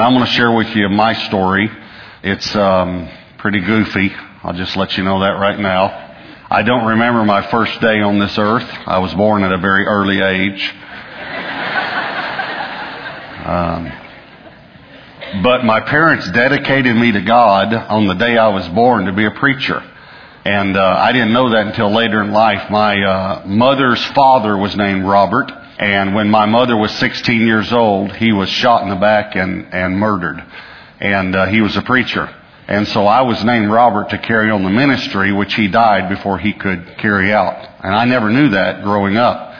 And I'm going to share with you my story. It's um, pretty goofy. I'll just let you know that right now. I don't remember my first day on this earth. I was born at a very early age. Um, but my parents dedicated me to God on the day I was born to be a preacher. And uh, I didn't know that until later in life. My uh, mother's father was named Robert, and when my mother was 16 years old, he was shot in the back and, and murdered. And uh, he was a preacher. And so I was named Robert to carry on the ministry, which he died before he could carry out. And I never knew that growing up.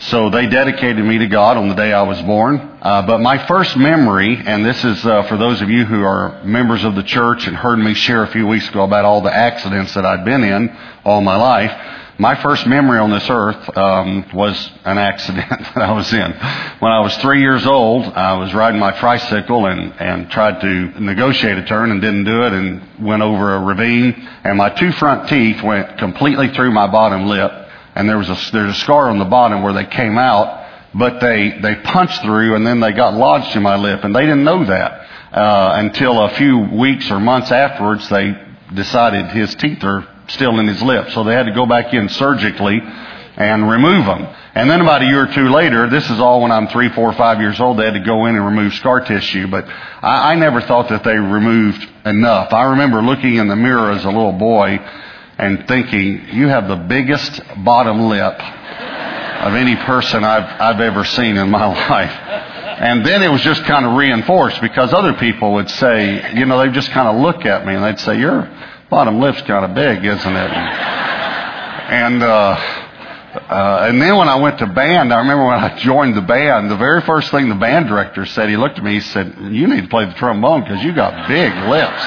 So they dedicated me to God on the day I was born. Uh, but my first memory, and this is uh, for those of you who are members of the church and heard me share a few weeks ago about all the accidents that I'd been in all my life, my first memory on this earth um, was an accident that I was in. When I was three years old, I was riding my tricycle and, and tried to negotiate a turn and didn't do it and went over a ravine. And my two front teeth went completely through my bottom lip. And there was a, there's a scar on the bottom where they came out, but they, they punched through and then they got lodged in my lip. And they didn't know that uh, until a few weeks or months afterwards they decided his teeth are still in his lips. So they had to go back in surgically and remove them. And then about a year or two later, this is all when I'm three, four, five years old, they had to go in and remove scar tissue. But I, I never thought that they removed enough. I remember looking in the mirror as a little boy and thinking, you have the biggest bottom lip of any person I've, I've ever seen in my life. And then it was just kind of reinforced because other people would say, you know, they'd just kind of look at me and they'd say, you're, bottom lip's kind of big, isn't it? And, uh, uh, and then when I went to band, I remember when I joined the band, the very first thing the band director said, he looked at me, he said, you need to play the trombone because you got big lips.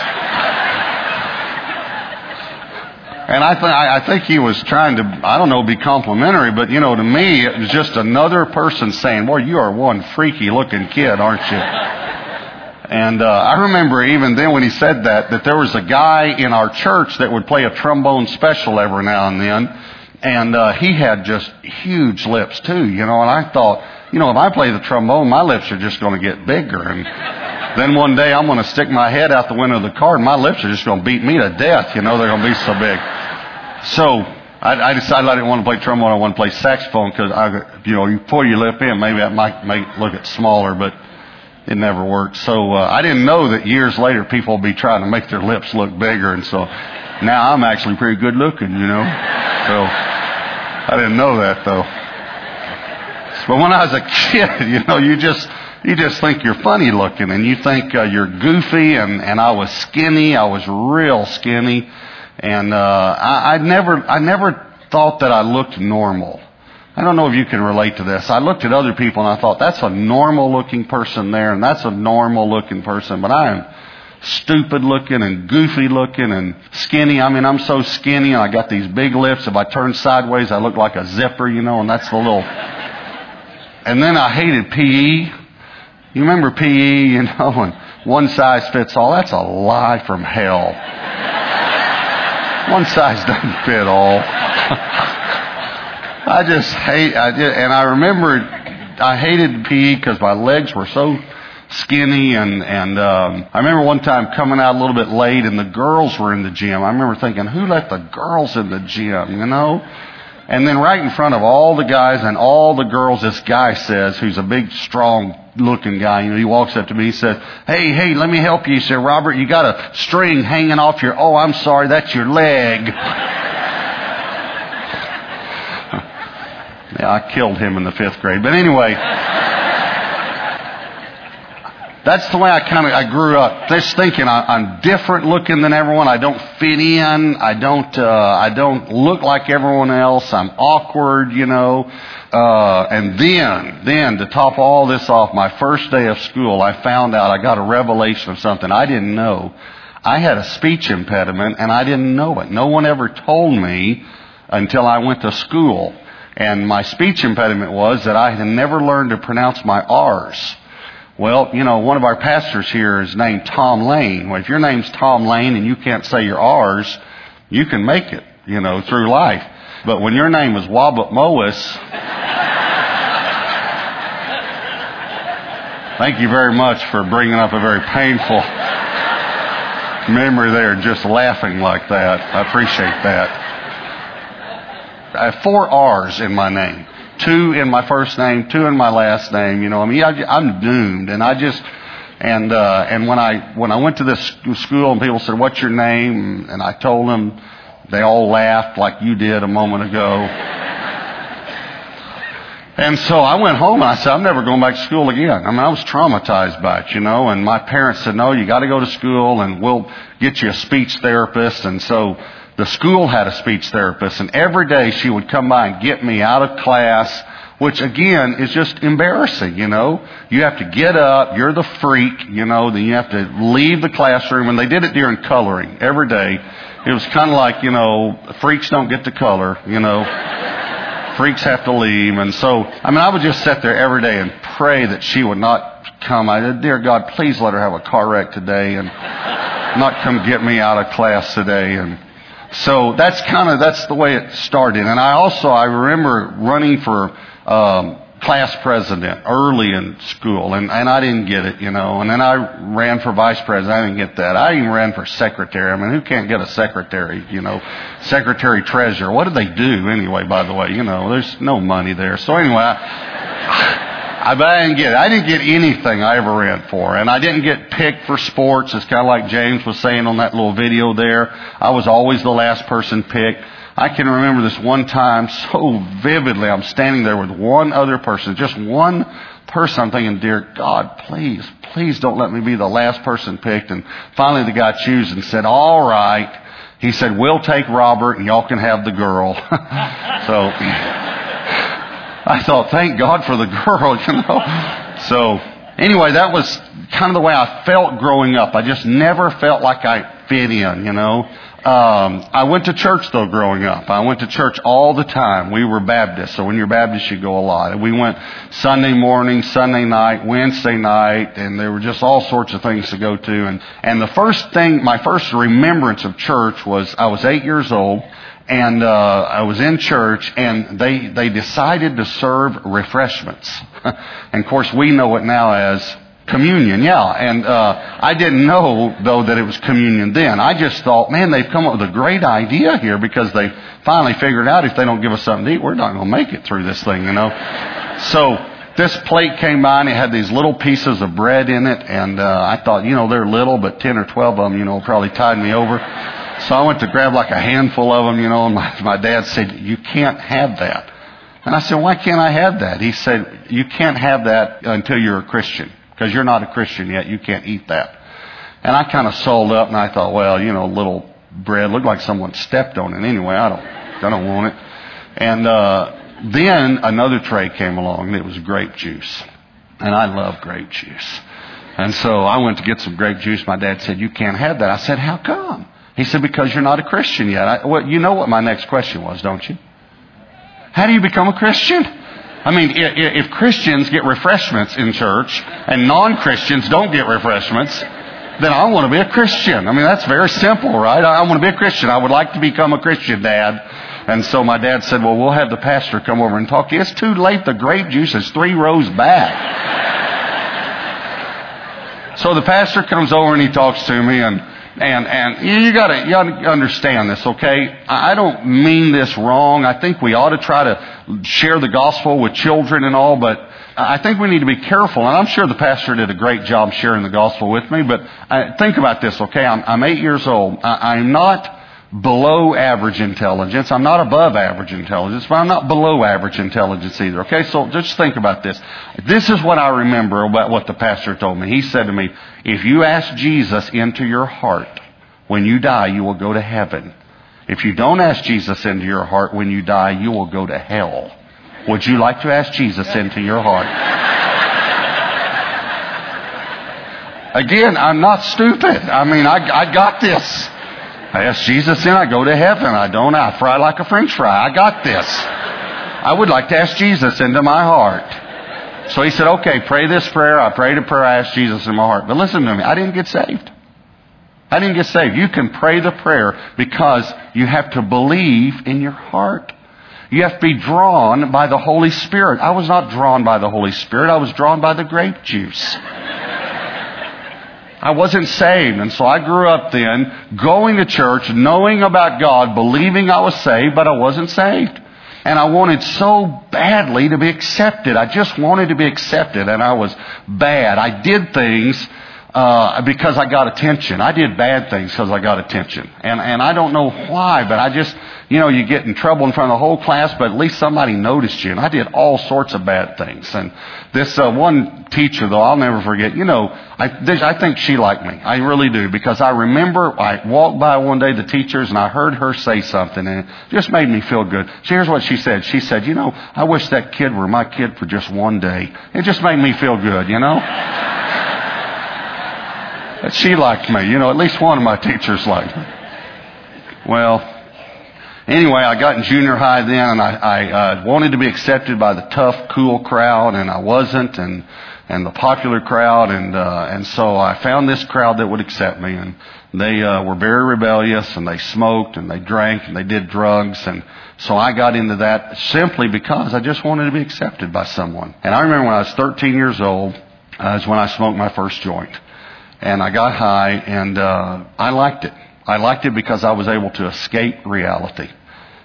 And I, th- I think he was trying to, I don't know, be complimentary, but you know, to me, it was just another person saying, boy, you are one freaky looking kid, aren't you? And uh, I remember even then when he said that, that there was a guy in our church that would play a trombone special every now and then, and uh, he had just huge lips too, you know. And I thought, you know, if I play the trombone, my lips are just going to get bigger. And then one day I'm going to stick my head out the window of the car, and my lips are just going to beat me to death. You know, they're going to be so big. So I, I decided I didn't want to play trombone. I want to play saxophone because I, you know, you pull your lip in, maybe that might make look it smaller, but it never worked. So uh, I didn't know that years later people will be trying to make their lips look bigger, and so now I'm actually pretty good looking, you know. So I didn't know that though. But when I was a kid, you know, you just you just think you're funny looking, and you think uh, you're goofy, and and I was skinny. I was real skinny, and uh, I, I never I never thought that I looked normal. I don't know if you can relate to this. I looked at other people and I thought, that's a normal looking person there and that's a normal looking person, but I am stupid looking and goofy looking and skinny. I mean, I'm so skinny and I got these big lips. If I turn sideways, I look like a zipper, you know, and that's the little. And then I hated PE. You remember PE, you know, and one size fits all. That's a lie from hell. One size doesn't fit all. I just hate, I did, and I remember I hated PE because my legs were so skinny and and um I remember one time coming out a little bit late and the girls were in the gym. I remember thinking, who let the girls in the gym, you know? And then right in front of all the guys and all the girls, this guy says, who's a big, strong looking guy, you know, he walks up to me, he says, Hey, hey, let me help you. He said, Robert, you got a string hanging off your, oh, I'm sorry, that's your leg. Yeah, I killed him in the fifth grade. But anyway, that's the way I kind of I grew up. Just thinking I, am different looking than everyone. I don't fit in. I don't. Uh, I don't look like everyone else. I'm awkward, you know. Uh, and then, then to top all this off, my first day of school, I found out I got a revelation of something I didn't know. I had a speech impediment, and I didn't know it. No one ever told me until I went to school. And my speech impediment was that I had never learned to pronounce my R's. Well, you know, one of our pastors here is named Tom Lane. Well, if your name's Tom Lane and you can't say your R's, you can make it, you know, through life. But when your name is Wabot Mois, Thank you very much for bringing up a very painful memory there, just laughing like that. I appreciate that. I have four R's in my name. Two in my first name, two in my last name. You know, I mean, I, I'm doomed, and I just and uh, and when I when I went to this school and people said, "What's your name?" and I told them, they all laughed like you did a moment ago. And so I went home and I said, I'm never going back to school again. I mean, I was traumatized by it, you know, and my parents said, no, you got to go to school and we'll get you a speech therapist. And so the school had a speech therapist and every day she would come by and get me out of class, which again is just embarrassing, you know. You have to get up, you're the freak, you know, then you have to leave the classroom and they did it during coloring every day. It was kind of like, you know, freaks don't get to color, you know freaks have to leave. And so, I mean, I would just sit there every day and pray that she would not come. I said, Dear God, please let her have a car wreck today and not come get me out of class today. And so that's kind of, that's the way it started. And I also, I remember running for, um, class president early in school, and, and I didn't get it, you know. And then I ran for vice president. I didn't get that. I even ran for secretary. I mean, who can't get a secretary, you know? Secretary treasurer. What do they do anyway, by the way? You know, there's no money there. So anyway, I, I, I didn't get it. I didn't get anything I ever ran for. And I didn't get picked for sports. It's kind of like James was saying on that little video there. I was always the last person picked. I can remember this one time so vividly. I'm standing there with one other person, just one person. I'm thinking, dear God, please, please don't let me be the last person picked. And finally the guy chose and said, all right. He said, we'll take Robert and y'all can have the girl. so I thought, thank God for the girl, you know. So anyway, that was kind of the way I felt growing up. I just never felt like I fit in, you know. Um, I went to church though growing up. I went to church all the time. We were Baptists, so when you're Baptist, you go a lot. We went Sunday morning, Sunday night, Wednesday night, and there were just all sorts of things to go to. And and the first thing, my first remembrance of church was I was eight years old, and uh, I was in church, and they they decided to serve refreshments. and of course, we know it now as Communion, yeah. And uh, I didn't know, though, that it was communion then. I just thought, man, they've come up with a great idea here because they finally figured out if they don't give us something to eat, we're not going to make it through this thing, you know. so this plate came by and it had these little pieces of bread in it, and uh, I thought, you know, they're little, but 10 or 12 of them, you know, probably tied me over. So I went to grab like a handful of them, you know, and my, my dad said, you can't have that. And I said, why can't I have that? He said, you can't have that until you're a Christian because you're not a Christian yet. You can't eat that. And I kind of sold up and I thought, well, you know, little bread looked like someone stepped on it anyway. I don't, I don't want it. And, uh, then another tray came along and it was grape juice. And I love grape juice. And so I went to get some grape juice. My dad said, you can't have that. I said, how come? He said, because you're not a Christian yet. I, well, you know what my next question was, don't you? How do you become a Christian? I mean, if Christians get refreshments in church and non-Christians don't get refreshments, then I want to be a Christian. I mean, that's very simple, right? I want to be a Christian. I would like to become a Christian, Dad. And so my dad said, well, we'll have the pastor come over and talk to you. It's too late. The grape juice is three rows back. so the pastor comes over and he talks to me and and, and you gotta, you gotta understand this, okay? I don't mean this wrong. I think we ought to try to share the gospel with children and all, but I think we need to be careful. And I'm sure the pastor did a great job sharing the gospel with me, but I, think about this, okay? I'm, I'm eight years old. I, I'm not, below average intelligence. I'm not above average intelligence, but I'm not below average intelligence either. Okay, so just think about this. This is what I remember about what the pastor told me. He said to me, if you ask Jesus into your heart, when you die, you will go to heaven. If you don't ask Jesus into your heart when you die, you will go to hell. Would you like to ask Jesus into your heart? Again, I'm not stupid. I mean, I, I got this. I ask Jesus in, I go to heaven. I don't, I fry like a french fry. I got this. I would like to ask Jesus into my heart. So he said, okay, pray this prayer. I prayed a prayer. I asked Jesus in my heart. But listen to me. I didn't get saved. I didn't get saved. You can pray the prayer because you have to believe in your heart. You have to be drawn by the Holy Spirit. I was not drawn by the Holy Spirit. I was drawn by the grape juice. I wasn't saved. And so I grew up then going to church, knowing about God, believing I was saved, but I wasn't saved. And I wanted so badly to be accepted. I just wanted to be accepted and I was bad. I did things uh, because I got attention. I did bad things because I got attention. And, and I don't know why, but I just, you know, you get in trouble in front of the whole class, but at least somebody noticed you. And I did all sorts of bad things. And this uh, one teacher, though, I'll never forget, you know, I, I think she liked me. I really do. Because I remember I walked by one day the teachers and I heard her say something and it just made me feel good. So here's what she said. She said, you know, I wish that kid were my kid for just one day. It just made me feel good, you know? she liked me. You know, at least one of my teachers liked me. Well, anyway, I got in junior high then, and I, I uh, wanted to be accepted by the tough, cool crowd, and I wasn't, and and the popular crowd, and uh, and so I found this crowd that would accept me, and they uh, were very rebellious, and they smoked, and they drank, and they did drugs, and so I got into that simply because I just wanted to be accepted by someone. And I remember when I was 13 years old, uh, is when I smoked my first joint and I got high, and uh, I liked it. I liked it because I was able to escape reality.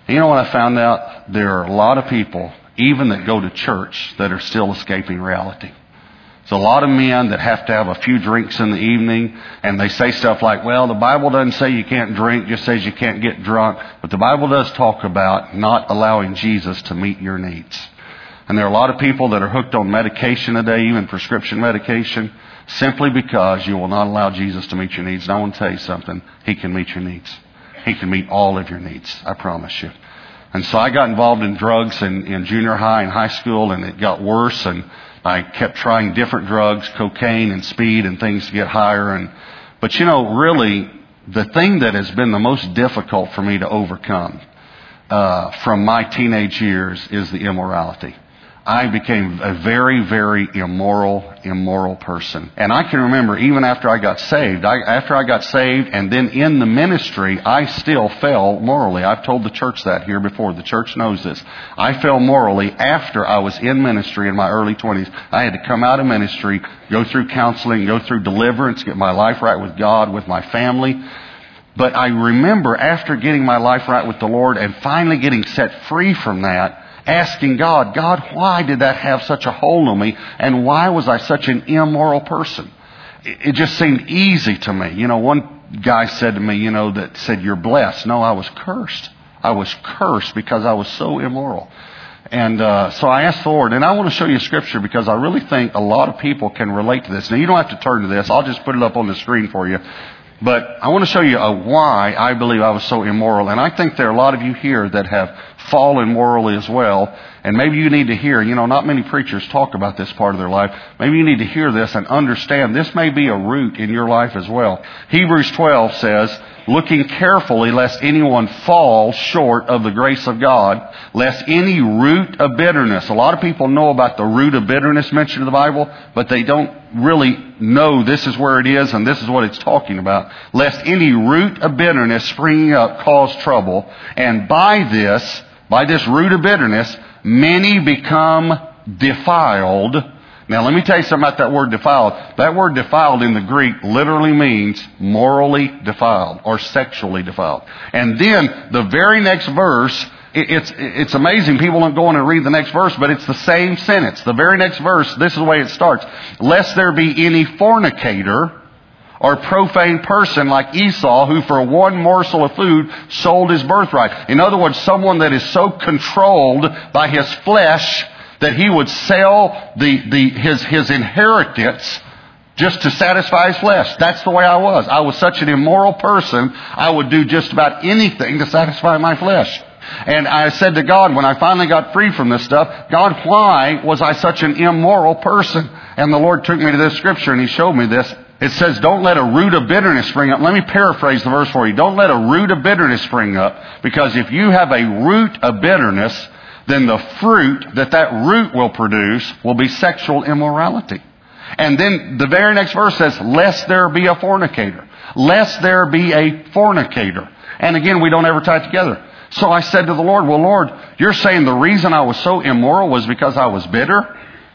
And you know what I found out? There are a lot of people, even that go to church, that are still escaping reality. There's a lot of men that have to have a few drinks in the evening, and they say stuff like, well, the Bible doesn't say you can't drink, just says you can't get drunk. But the Bible does talk about not allowing Jesus to meet your needs. And there are a lot of people that are hooked on medication today, even prescription medication simply because you will not allow Jesus to meet your needs. And I want to tell you something. He can meet your needs. He can meet all of your needs. I promise you. And so I got involved in drugs in, in junior high and high school, and it got worse. And I kept trying different drugs, cocaine and speed and things to get higher. And but you know, really, the thing that has been the most difficult for me to overcome uh, from my teenage years is the immorality. I became a very, very immoral, immoral person. And I can remember even after I got saved, I, after I got saved and then in the ministry, I still fell morally. I've told the church that here before. The church knows this. I fell morally after I was in ministry in my early 20s. I had to come out of ministry, go through counseling, go through deliverance, get my life right with God, with my family. But I remember after getting my life right with the Lord and finally getting set free from that, asking God, God, why did that have such a hold on me? And why was I such an immoral person? It just seemed easy to me. You know, one guy said to me, you know, that said, You're blessed. No, I was cursed. I was cursed because I was so immoral. And uh, so I asked the Lord, and I want to show you scripture because I really think a lot of people can relate to this. Now, you don't have to turn to this. I'll just put it up on the screen for you. But I want to show you why I believe I was so immoral. And I think there are a lot of you here that have fallen morally as well. And maybe you need to hear, you know, not many preachers talk about this part of their life. Maybe you need to hear this and understand this may be a root in your life as well. Hebrews 12 says, looking carefully lest anyone fall short of the grace of God, lest any root of bitterness. A lot of people know about the root of bitterness mentioned in the Bible, but they don't really know this is where it is and this is what it's talking about. Lest any root of bitterness springing up cause trouble, and by this, by this root of bitterness, many become defiled. Now let me tell you something about that word defiled. That word defiled in the Greek literally means morally defiled or sexually defiled. And then the very next verse, it's, it's amazing. People don't go in and read the next verse, but it's the same sentence. The very next verse, this is the way it starts. Lest there be any fornicator or profane person like Esau who for one morsel of food sold his birthright. In other words, someone that is so controlled by his flesh that he would sell the, the, his, his inheritance just to satisfy his flesh. That's the way I was. I was such an immoral person, I would do just about anything to satisfy my flesh. And I said to God, when I finally got free from this stuff, God, why was I such an immoral person? And the Lord took me to this scripture and He showed me this it says, don't let a root of bitterness spring up. Let me paraphrase the verse for you. Don't let a root of bitterness spring up, because if you have a root of bitterness, then the fruit that that root will produce will be sexual immorality. And then the very next verse says, lest there be a fornicator. Lest there be a fornicator. And again, we don't ever tie together. So I said to the Lord, Well, Lord, you're saying the reason I was so immoral was because I was bitter?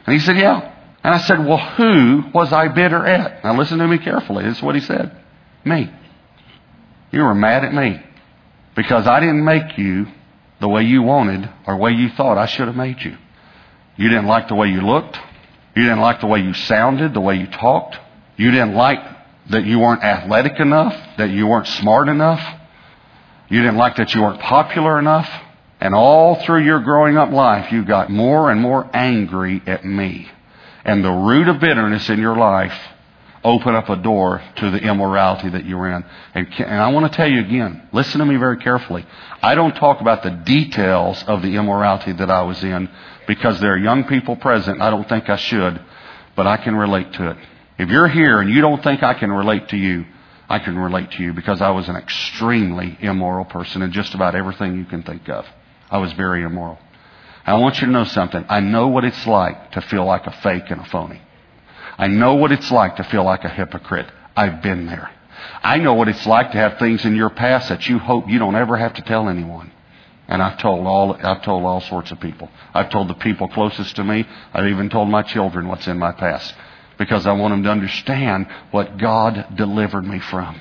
And he said, Yeah. And I said, Well, who was I bitter at? Now listen to me carefully. This is what he said. Me. You were mad at me because I didn't make you the way you wanted or the way you thought I should have made you. You didn't like the way you looked. You didn't like the way you sounded, the way you talked. You didn't like that you weren't athletic enough, that you weren't smart enough. You didn't like that you weren't popular enough. And all through your growing up life, you got more and more angry at me. And the root of bitterness in your life open up a door to the immorality that you're in. And, and I want to tell you again, listen to me very carefully. I don't talk about the details of the immorality that I was in because there are young people present. I don't think I should, but I can relate to it. If you're here and you don't think I can relate to you, I can relate to you because I was an extremely immoral person in just about everything you can think of. I was very immoral. I want you to know something. I know what it's like to feel like a fake and a phony. I know what it's like to feel like a hypocrite. I've been there. I know what it's like to have things in your past that you hope you don't ever have to tell anyone. And I've told all I've told all sorts of people. I've told the people closest to me. I've even told my children what's in my past because I want them to understand what God delivered me from.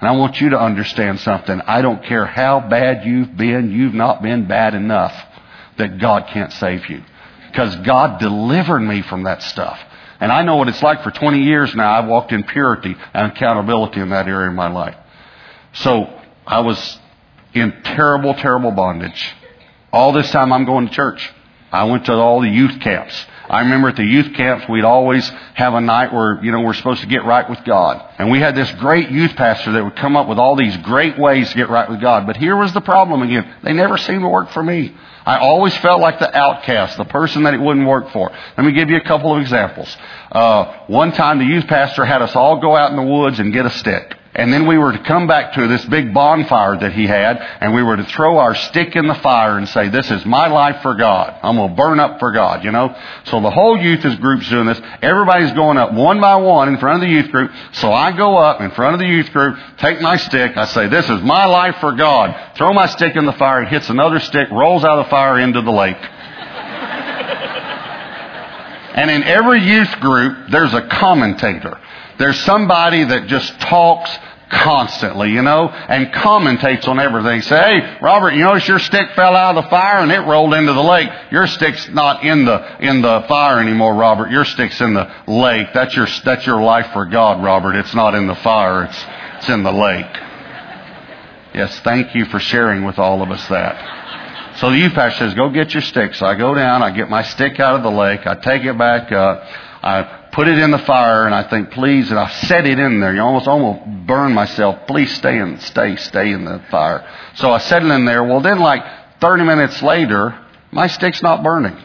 And I want you to understand something. I don't care how bad you've been, you've not been bad enough that God can't save you. Because God delivered me from that stuff. And I know what it's like for 20 years now. I've walked in purity and accountability in that area of my life. So I was in terrible, terrible bondage. All this time I'm going to church. I went to all the youth camps. I remember at the youth camps, we'd always have a night where, you know, we're supposed to get right with God. And we had this great youth pastor that would come up with all these great ways to get right with God. But here was the problem again. They never seemed to work for me. I always felt like the outcast, the person that it wouldn't work for. Let me give you a couple of examples. Uh, one time the youth pastor had us all go out in the woods and get a stick. And then we were to come back to this big bonfire that he had, and we were to throw our stick in the fire and say, this is my life for God. I'm going to burn up for God, you know? So the whole youth group's doing this. Everybody's going up one by one in front of the youth group. So I go up in front of the youth group, take my stick, I say, this is my life for God. Throw my stick in the fire, it hits another stick, rolls out of the fire into the lake. and in every youth group, there's a commentator. There's somebody that just talks constantly, you know, and commentates on everything. Say, hey, Robert, you notice your stick fell out of the fire and it rolled into the lake. Your stick's not in the in the fire anymore, Robert. Your stick's in the lake. That's your that's your life for God, Robert. It's not in the fire. It's it's in the lake. Yes, thank you for sharing with all of us that. So the youth pastor says, "Go get your stick." So I go down. I get my stick out of the lake. I take it back up. I put it in the fire, and I think, please, and I set it in there. You almost almost burn myself. Please stay in, stay, stay in the fire. So I set it in there. Well, then, like 30 minutes later, my stick's not burning.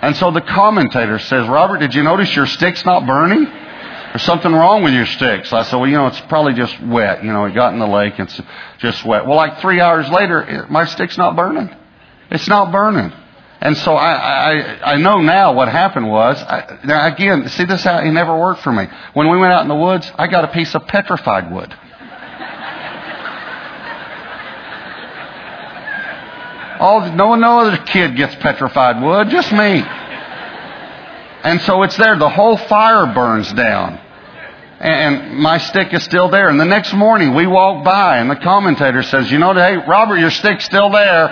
And so the commentator says, Robert, did you notice your stick's not burning? There's something wrong with your stick. So I said, well, you know, it's probably just wet. You know, it got in the lake. It's just wet. Well, like three hours later, my stick's not burning. It's not burning. And so I, I, I know now what happened was, I, now again, see this how it never worked for me. When we went out in the woods, I got a piece of petrified wood. All, no, no other kid gets petrified wood, just me. And so it's there. The whole fire burns down. And my stick is still there. And the next morning we walk by and the commentator says, you know, hey, Robert, your stick's still there.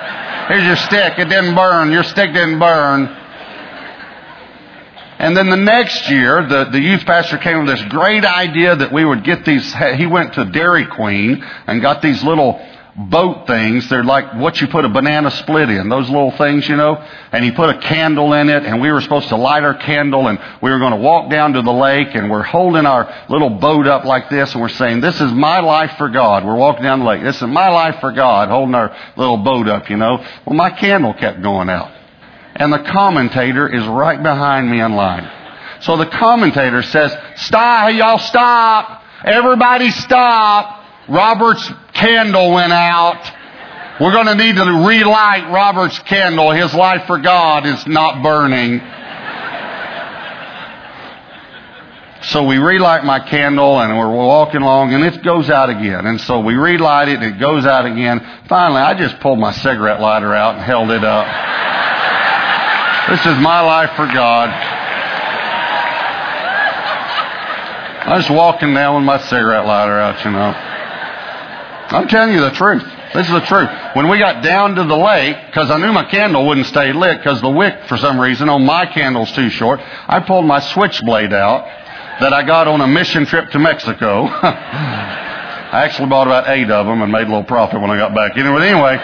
Here's your stick. It didn't burn. Your stick didn't burn. And then the next year, the, the youth pastor came with this great idea that we would get these, he went to Dairy Queen and got these little boat things. They're like what you put a banana split in, those little things, you know. And he put a candle in it, and we were supposed to light our candle, and we were going to walk down to the lake, and we're holding our little boat up like this, and we're saying, This is my life for God. We're walking down the lake. This is my life for God, holding our little boat up, you know. Well, my candle kept going out. And the commentator is right behind me in line. So the commentator says, Stop, y'all stop. Everybody stop. Robert's candle went out. We're going to need to relight Robert's candle. His life for God is not burning. So we relight my candle and we're walking along and it goes out again. And so we relight it and it goes out again. Finally, I just pulled my cigarette lighter out and held it up. this is my life for God. I was walking down with my cigarette lighter out, you know. I'm telling you the truth. This is the truth. When we got down to the lake, because I knew my candle wouldn't stay lit, because the wick, for some reason, on my candle's too short, I pulled my switchblade out that I got on a mission trip to Mexico. I actually bought about eight of them and made a little profit when I got back. Anyway, anyway,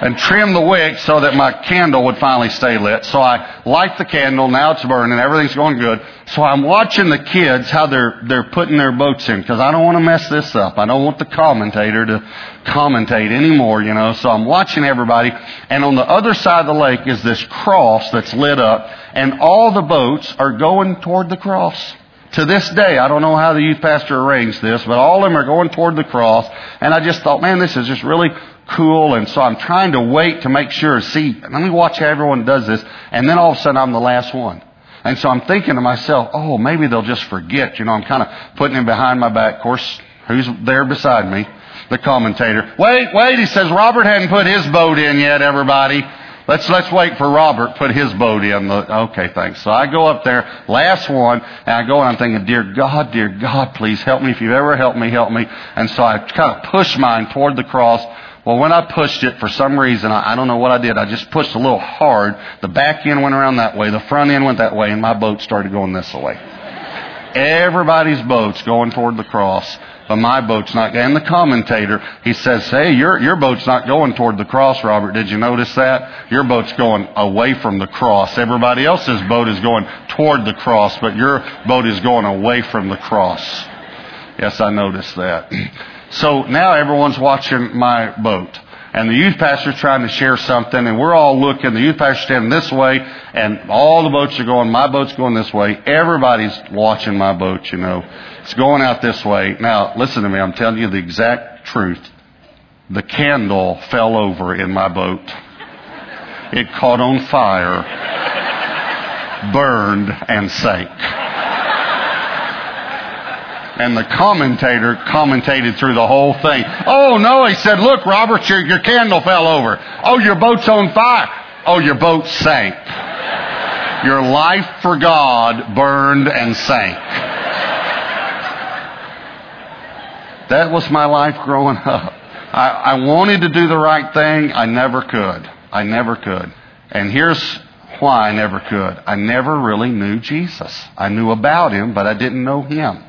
and trimmed the wick so that my candle would finally stay lit. So I light the candle. Now it's burning. Everything's going good. So I'm watching the kids how they're they're putting their boats in because I don't want to mess this up. I don't want the commentator to commentate anymore. You know. So I'm watching everybody, and on the other side of the lake is this cross that's lit up, and all the boats are going toward the cross. To this day, I don't know how the youth pastor arranged this, but all of them are going toward the cross. And I just thought, man, this is just really cool. And so I'm trying to wait to make sure, see, let me watch how everyone does this. And then all of a sudden I'm the last one. And so I'm thinking to myself, oh, maybe they'll just forget. You know, I'm kind of putting him behind my back. Of course, who's there beside me? The commentator. Wait, wait, he says, Robert hadn't put his boat in yet, everybody. Let's let's wait for Robert put his boat in. Okay, thanks. So I go up there, last one, and I go and I'm thinking, dear God, dear God, please help me. If you've ever helped me, help me. And so I kind of push mine toward the cross. Well, when I pushed it, for some reason, I, I don't know what I did. I just pushed a little hard. The back end went around that way. The front end went that way, and my boat started going this way. Everybody's boat's going toward the cross, but my boat's not. And the commentator, he says, "Hey, your your boat's not going toward the cross, Robert. Did you notice that? Your boat's going away from the cross. Everybody else's boat is going toward the cross, but your boat is going away from the cross." Yes, I noticed that. So now everyone's watching my boat. And the youth pastor's trying to share something, and we're all looking. The youth pastor's standing this way, and all the boats are going. My boat's going this way. Everybody's watching my boat, you know. It's going out this way. Now, listen to me. I'm telling you the exact truth. The candle fell over in my boat. It caught on fire, burned, and sank. And the commentator commentated through the whole thing. Oh no, he said, look, Robert, your, your candle fell over. Oh, your boat's on fire. Oh, your boat sank. Your life for God burned and sank. That was my life growing up. I, I wanted to do the right thing. I never could. I never could. And here's why I never could. I never really knew Jesus. I knew about him, but I didn't know him.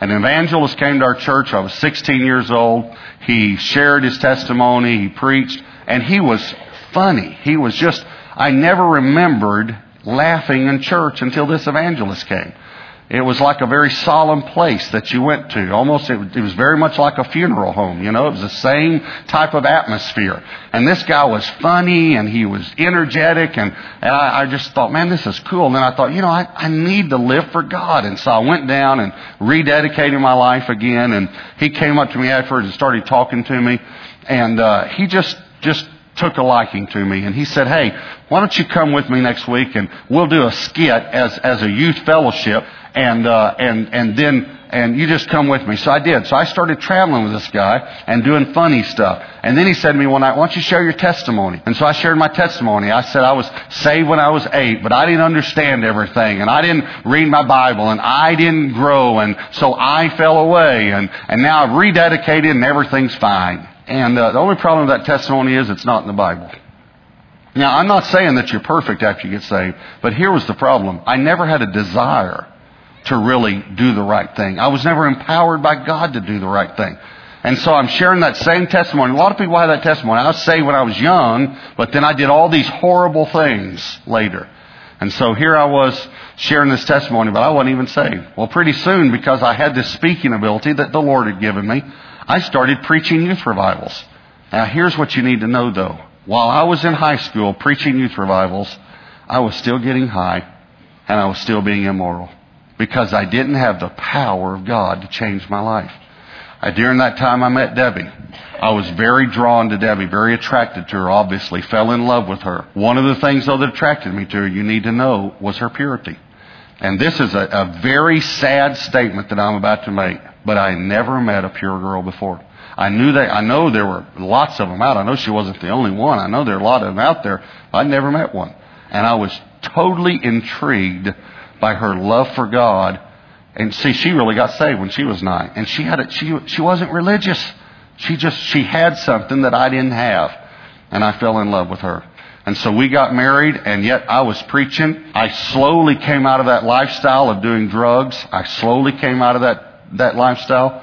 An evangelist came to our church. I was 16 years old. He shared his testimony. He preached. And he was funny. He was just, I never remembered laughing in church until this evangelist came. It was like a very solemn place that you went to. Almost, it, it, was very much like a funeral home. You know, it was the same type of atmosphere. And this guy was funny and he was energetic, and, and I, I just thought, man, this is cool. And then I thought, you know, I, I need to live for God. And so I went down and rededicated my life again. And he came up to me afterwards and started talking to me, and uh, he just just took a liking to me and he said, Hey, why don't you come with me next week and we'll do a skit as, as a youth fellowship and, uh, and, and then, and you just come with me. So I did. So I started traveling with this guy and doing funny stuff. And then he said to me one night, why don't you share your testimony? And so I shared my testimony. I said I was saved when I was eight, but I didn't understand everything and I didn't read my Bible and I didn't grow and so I fell away and, and now I've rededicated and everything's fine. And uh, the only problem with that testimony is it's not in the Bible. Now, I'm not saying that you're perfect after you get saved, but here was the problem. I never had a desire to really do the right thing. I was never empowered by God to do the right thing. And so I'm sharing that same testimony. A lot of people have that testimony. I was saved when I was young, but then I did all these horrible things later. And so here I was sharing this testimony, but I wasn't even saved. Well, pretty soon, because I had this speaking ability that the Lord had given me, I started preaching youth revivals. Now, here's what you need to know, though. While I was in high school preaching youth revivals, I was still getting high and I was still being immoral because I didn't have the power of God to change my life. I, during that time I met Debbie. I was very drawn to Debbie, very attracted to her, obviously, fell in love with her. One of the things, though, that attracted me to her, you need to know, was her purity. And this is a, a very sad statement that I'm about to make, but I never met a pure girl before. I knew they, I know there were lots of them out. I know she wasn't the only one. I know there are a lot of them out there. I never met one. And I was totally intrigued by her love for God. And see, she really got saved when she was nine. And she had a, she, she wasn't religious. She just, she had something that I didn't have. And I fell in love with her. And so we got married, and yet I was preaching. I slowly came out of that lifestyle of doing drugs. I slowly came out of that, that lifestyle,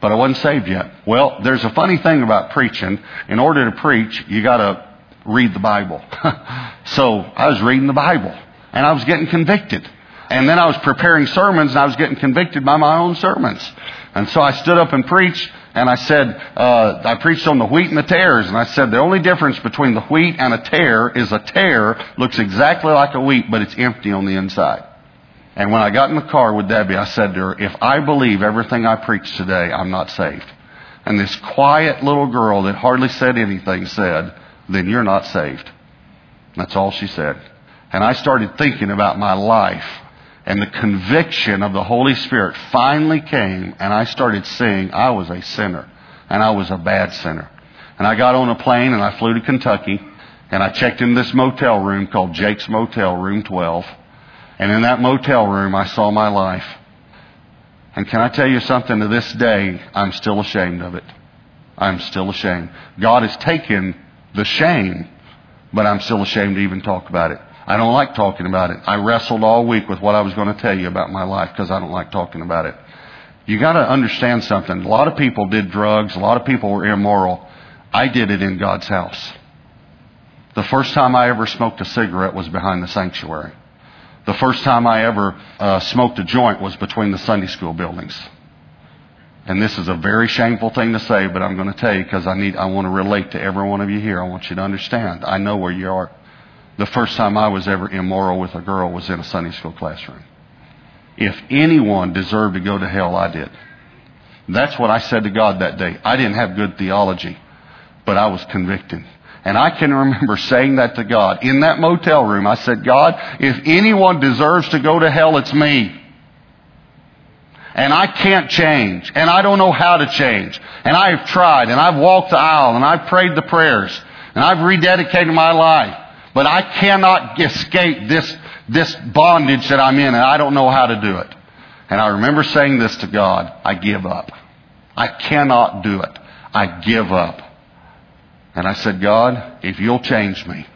but I wasn't saved yet. Well, there's a funny thing about preaching. In order to preach, you gotta read the Bible. so I was reading the Bible, and I was getting convicted. And then I was preparing sermons, and I was getting convicted by my own sermons. And so I stood up and preached, and I said, uh, I preached on the wheat and the tares, and I said the only difference between the wheat and a tare is a tare looks exactly like a wheat, but it's empty on the inside. And when I got in the car with Debbie, I said to her, if I believe everything I preach today, I'm not saved. And this quiet little girl that hardly said anything said, then you're not saved. That's all she said. And I started thinking about my life and the conviction of the Holy Spirit finally came, and I started seeing I was a sinner, and I was a bad sinner. And I got on a plane and I flew to Kentucky, and I checked in this motel room called Jake's Motel, room 12. And in that motel room, I saw my life. And can I tell you something? To this day, I'm still ashamed of it. I'm still ashamed. God has taken the shame, but I'm still ashamed to even talk about it. I don't like talking about it. I wrestled all week with what I was going to tell you about my life because I don't like talking about it. You got to understand something. A lot of people did drugs. A lot of people were immoral. I did it in God's house. The first time I ever smoked a cigarette was behind the sanctuary. The first time I ever uh, smoked a joint was between the Sunday school buildings. And this is a very shameful thing to say, but I'm going to tell you because I need, I want to relate to every one of you here. I want you to understand. I know where you are. The first time I was ever immoral with a girl was in a Sunday school classroom. If anyone deserved to go to hell, I did. That's what I said to God that day. I didn't have good theology, but I was convicted. And I can remember saying that to God in that motel room. I said, God, if anyone deserves to go to hell, it's me. And I can't change. And I don't know how to change. And I've tried. And I've walked the aisle. And I've prayed the prayers. And I've rededicated my life. But I cannot escape this, this bondage that I'm in, and I don't know how to do it. And I remember saying this to God I give up. I cannot do it. I give up. And I said, God, if you'll change me,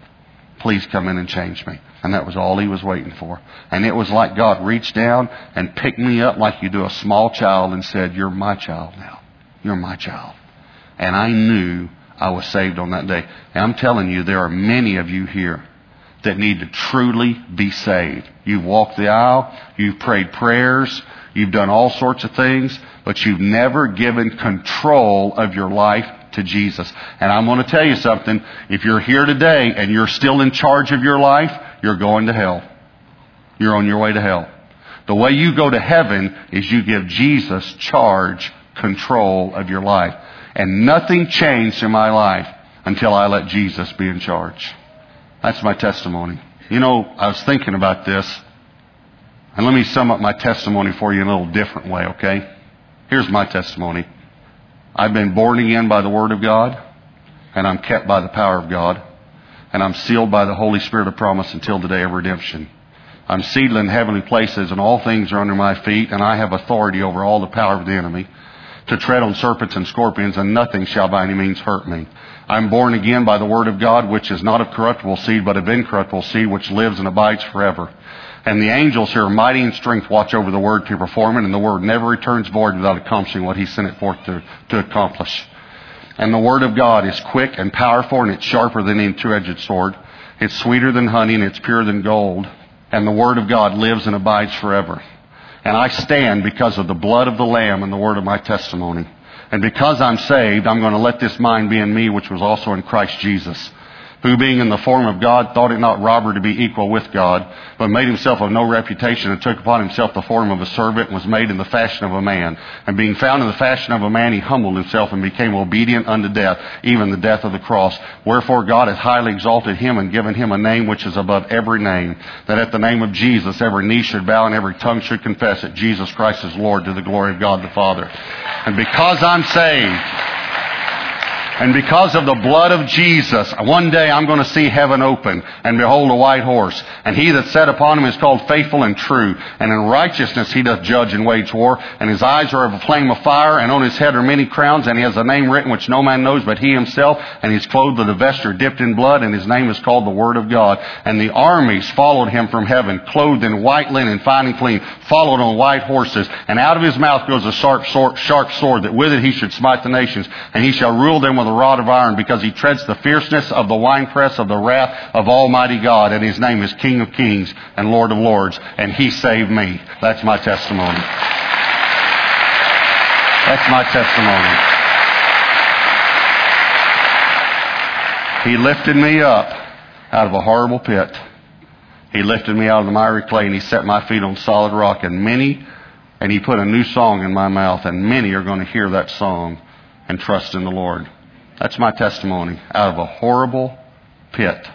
please come in and change me. And that was all he was waiting for. And it was like God reached down and picked me up like you do a small child and said, You're my child now. You're my child. And I knew I was saved on that day. And I'm telling you, there are many of you here that need to truly be saved. You've walked the aisle, you've prayed prayers, you've done all sorts of things, but you've never given control of your life to Jesus. And I'm going to tell you something. If you're here today and you're still in charge of your life, you're going to hell. You're on your way to hell. The way you go to heaven is you give Jesus charge, control of your life. And nothing changed in my life until I let Jesus be in charge. That's my testimony. You know, I was thinking about this, and let me sum up my testimony for you in a little different way, okay? Here's my testimony. I've been born again by the Word of God, and I'm kept by the power of God, and I'm sealed by the Holy Spirit of promise until the day of redemption. I'm seated in heavenly places, and all things are under my feet, and I have authority over all the power of the enemy to tread on serpents and scorpions, and nothing shall by any means hurt me. I am born again by the word of God, which is not of corruptible seed, but of incorruptible seed, which lives and abides forever. And the angels who are mighty in strength watch over the word to perform it, and the word never returns void without accomplishing what he sent it forth to, to accomplish. And the word of God is quick and powerful, and it's sharper than any two-edged sword. It's sweeter than honey, and it's purer than gold. And the word of God lives and abides forever. And I stand because of the blood of the Lamb and the word of my testimony. And because I'm saved, I'm going to let this mind be in me, which was also in Christ Jesus. Who being in the form of God thought it not robbery to be equal with God, but made himself of no reputation and took upon himself the form of a servant and was made in the fashion of a man. And being found in the fashion of a man, he humbled himself and became obedient unto death, even the death of the cross. Wherefore God hath highly exalted him and given him a name which is above every name, that at the name of Jesus every knee should bow and every tongue should confess that Jesus Christ is Lord to the glory of God the Father. And because I'm saved, and because of the blood of Jesus, one day I'm going to see heaven open and behold a white horse. And he that sat upon him is called faithful and true. And in righteousness he doth judge and wage war. And his eyes are of a flame of fire. And on his head are many crowns. And he has a name written which no man knows but he himself. And he's clothed with a vesture dipped in blood. And his name is called the Word of God. And the armies followed him from heaven, clothed in white linen, fine and clean, followed on white horses. And out of his mouth goes a sharp sword, sharp sword that with it he should smite the nations. And he shall rule them with a rod of iron because he treads the fierceness of the winepress of the wrath of Almighty God. And his name is King of Kings and Lord of Lords. And he saved me. That's my testimony. That's my testimony. He lifted me up out of a horrible pit. He lifted me out of the miry clay and he set my feet on solid rock. And many, and he put a new song in my mouth, and many are going to hear that song and trust in the Lord. That's my testimony. Out of a horrible pit,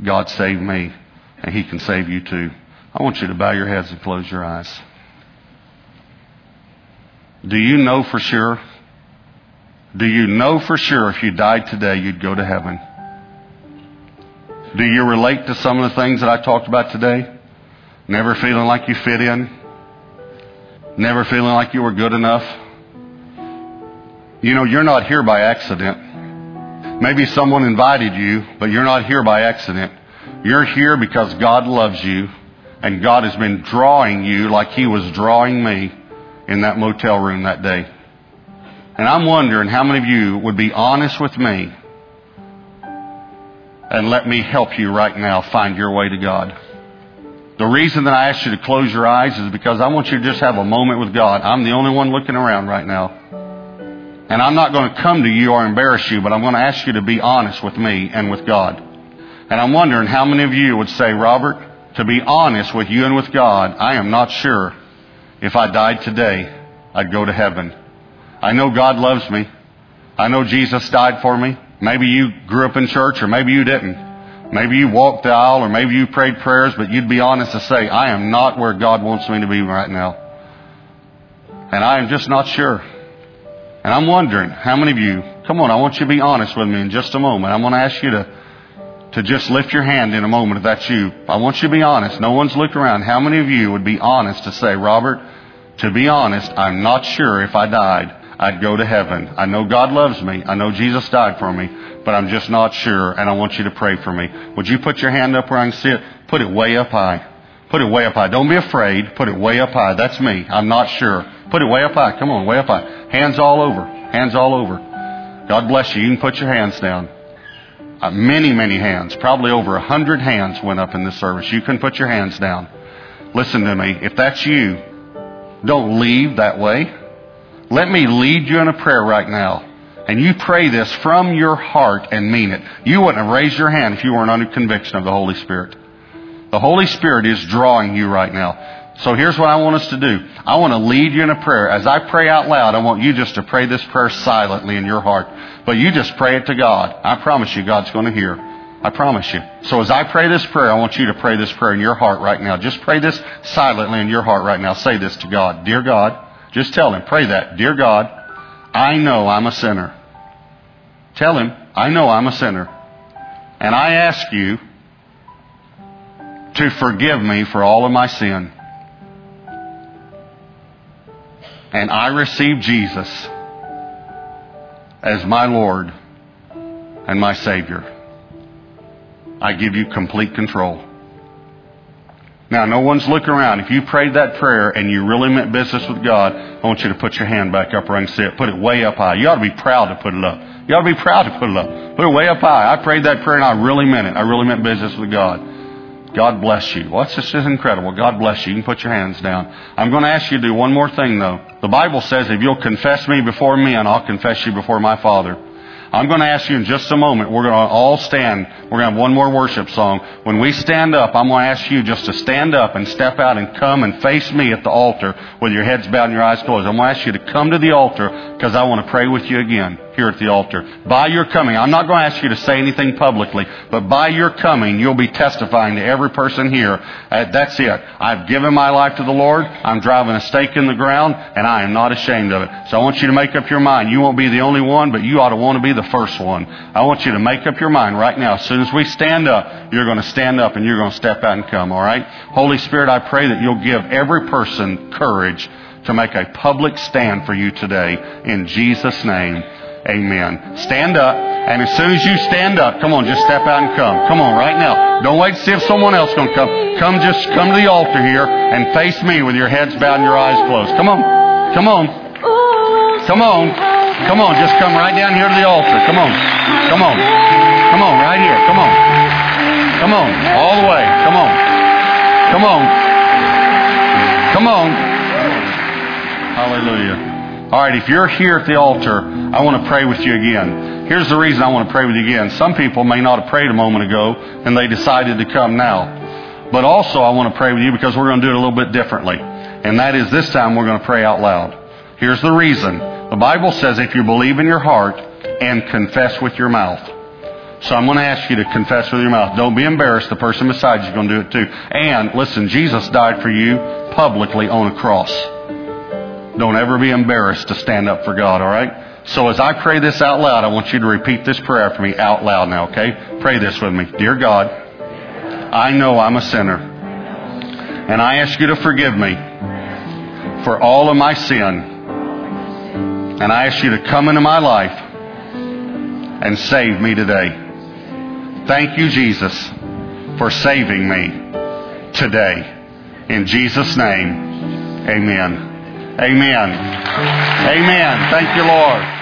God saved me, and He can save you too. I want you to bow your heads and close your eyes. Do you know for sure? Do you know for sure if you died today, you'd go to heaven? Do you relate to some of the things that I talked about today? Never feeling like you fit in? Never feeling like you were good enough? You know, you're not here by accident. Maybe someone invited you, but you're not here by accident. You're here because God loves you, and God has been drawing you like He was drawing me in that motel room that day. And I'm wondering how many of you would be honest with me and let me help you right now find your way to God. The reason that I asked you to close your eyes is because I want you to just have a moment with God. I'm the only one looking around right now. And I'm not going to come to you or embarrass you, but I'm going to ask you to be honest with me and with God. And I'm wondering how many of you would say, Robert, to be honest with you and with God, I am not sure if I died today, I'd go to heaven. I know God loves me. I know Jesus died for me. Maybe you grew up in church or maybe you didn't. Maybe you walked the aisle or maybe you prayed prayers, but you'd be honest to say, I am not where God wants me to be right now. And I am just not sure. And I'm wondering, how many of you, come on, I want you to be honest with me in just a moment. I'm going to ask you to, to just lift your hand in a moment if that's you. I want you to be honest. No one's looked around. How many of you would be honest to say, Robert, to be honest, I'm not sure if I died, I'd go to heaven. I know God loves me. I know Jesus died for me, but I'm just not sure, and I want you to pray for me. Would you put your hand up where I can see it? Put it way up high. Put it way up high. Don't be afraid. Put it way up high. That's me. I'm not sure. Put it way up high. Come on, way up high. Hands all over. Hands all over. God bless you. You can put your hands down. Uh, many, many hands. Probably over a hundred hands went up in this service. You can put your hands down. Listen to me. If that's you, don't leave that way. Let me lead you in a prayer right now. And you pray this from your heart and mean it. You wouldn't have raised your hand if you weren't under conviction of the Holy Spirit. The Holy Spirit is drawing you right now. So here's what I want us to do. I want to lead you in a prayer. As I pray out loud, I want you just to pray this prayer silently in your heart. But you just pray it to God. I promise you God's going to hear. I promise you. So as I pray this prayer, I want you to pray this prayer in your heart right now. Just pray this silently in your heart right now. Say this to God. Dear God, just tell Him, pray that. Dear God, I know I'm a sinner. Tell Him, I know I'm a sinner. And I ask you to forgive me for all of my sin. and I receive Jesus as my Lord and my Savior, I give you complete control. Now, no one's looking around. If you prayed that prayer and you really meant business with God, I want you to put your hand back up where I can see it. Put it way up high. You ought to be proud to put it up. You ought to be proud to put it up. Put it way up high. I prayed that prayer and I really meant it. I really meant business with God. God bless you. That's just incredible. God bless you. You can put your hands down. I'm going to ask you to do one more thing, though. The Bible says if you'll confess me before men, I'll confess you before my Father. I'm going to ask you in just a moment. We're going to all stand. We're going to have one more worship song. When we stand up, I'm going to ask you just to stand up and step out and come and face me at the altar with your heads bowed and your eyes closed. I'm going to ask you to come to the altar because I want to pray with you again here at the altar. By your coming, I'm not going to ask you to say anything publicly, but by your coming, you'll be testifying to every person here. Uh, that's it. I've given my life to the Lord. I'm driving a stake in the ground, and I am not ashamed of it. So I want you to make up your mind. You won't be the only one, but you ought to want to be the first one. I want you to make up your mind right now. As soon as we stand up, you're going to stand up and you're going to step out and come, all right? Holy Spirit, I pray that you'll give every person courage to make a public stand for you today. In Jesus' name. Amen. Stand up, and as soon as you stand up, come on, just step out and come. Come on, right now. Don't wait to see if someone else going to come. Come, just come to the altar here and face me with your heads bowed and your eyes closed. Come on, come on, come on, come on. Just come right down here to the altar. Come on, come on, come on, right here. Come on, come on, all the way. Come on, come on, come on. Hallelujah. All right, if you're here at the altar, I want to pray with you again. Here's the reason I want to pray with you again. Some people may not have prayed a moment ago, and they decided to come now. But also, I want to pray with you because we're going to do it a little bit differently. And that is this time we're going to pray out loud. Here's the reason. The Bible says if you believe in your heart and confess with your mouth. So I'm going to ask you to confess with your mouth. Don't be embarrassed. The person beside you is going to do it too. And listen, Jesus died for you publicly on a cross. Don't ever be embarrassed to stand up for God, all right? So as I pray this out loud, I want you to repeat this prayer for me out loud now, okay? Pray this with me. Dear God, I know I'm a sinner. And I ask you to forgive me for all of my sin. And I ask you to come into my life and save me today. Thank you, Jesus, for saving me today. In Jesus' name, amen. Amen. Amen. Thank you, Lord.